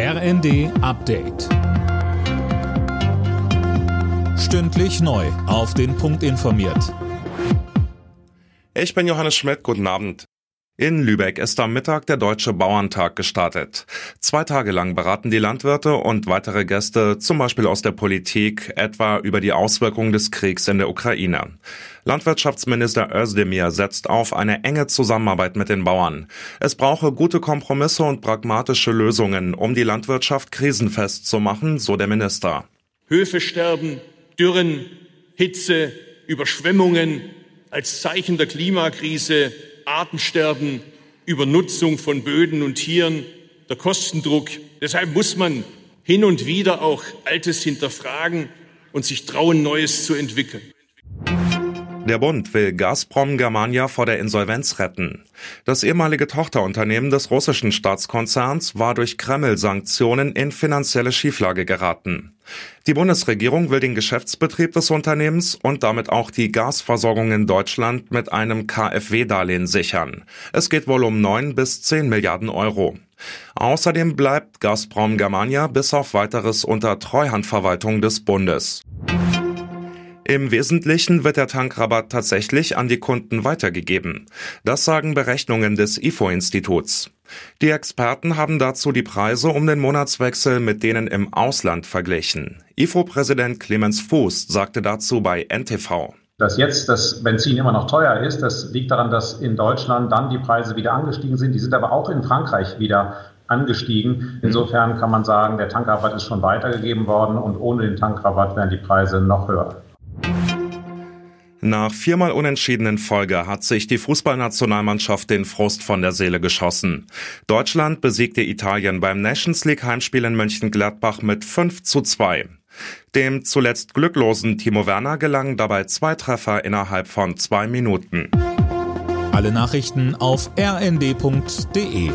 RND Update. Stündlich neu. Auf den Punkt informiert. Ich bin Johannes Schmidt. Guten Abend. In Lübeck ist am Mittag der Deutsche Bauerntag gestartet. Zwei Tage lang beraten die Landwirte und weitere Gäste, zum Beispiel aus der Politik, etwa über die Auswirkungen des Kriegs in der Ukraine. Landwirtschaftsminister Özdemir setzt auf eine enge Zusammenarbeit mit den Bauern. Es brauche gute Kompromisse und pragmatische Lösungen, um die Landwirtschaft krisenfest zu machen, so der Minister. Höfe sterben, Dürren, Hitze, Überschwemmungen als Zeichen der Klimakrise Artensterben, Übernutzung von Böden und Tieren, der Kostendruck. Deshalb muss man hin und wieder auch Altes hinterfragen und sich trauen, Neues zu entwickeln. Der Bund will Gazprom Germania vor der Insolvenz retten. Das ehemalige Tochterunternehmen des russischen Staatskonzerns war durch Kreml-Sanktionen in finanzielle Schieflage geraten. Die Bundesregierung will den Geschäftsbetrieb des Unternehmens und damit auch die Gasversorgung in Deutschland mit einem KfW-Darlehen sichern. Es geht wohl um 9 bis 10 Milliarden Euro. Außerdem bleibt Gazprom Germania bis auf weiteres unter Treuhandverwaltung des Bundes. Im Wesentlichen wird der Tankrabatt tatsächlich an die Kunden weitergegeben. Das sagen Berechnungen des IFO-Instituts. Die Experten haben dazu die Preise um den Monatswechsel mit denen im Ausland verglichen. IFO-Präsident Clemens Fuß sagte dazu bei NTV. Dass jetzt das Benzin immer noch teuer ist, das liegt daran, dass in Deutschland dann die Preise wieder angestiegen sind. Die sind aber auch in Frankreich wieder angestiegen. Insofern kann man sagen, der Tankrabatt ist schon weitergegeben worden und ohne den Tankrabatt wären die Preise noch höher. Nach viermal unentschiedenen Folge hat sich die Fußballnationalmannschaft den Frust von der Seele geschossen. Deutschland besiegte Italien beim Nations League Heimspiel in Mönchengladbach mit 5 zu 2. Dem zuletzt glücklosen Timo Werner gelangen dabei zwei Treffer innerhalb von zwei Minuten. Alle Nachrichten auf rnd.de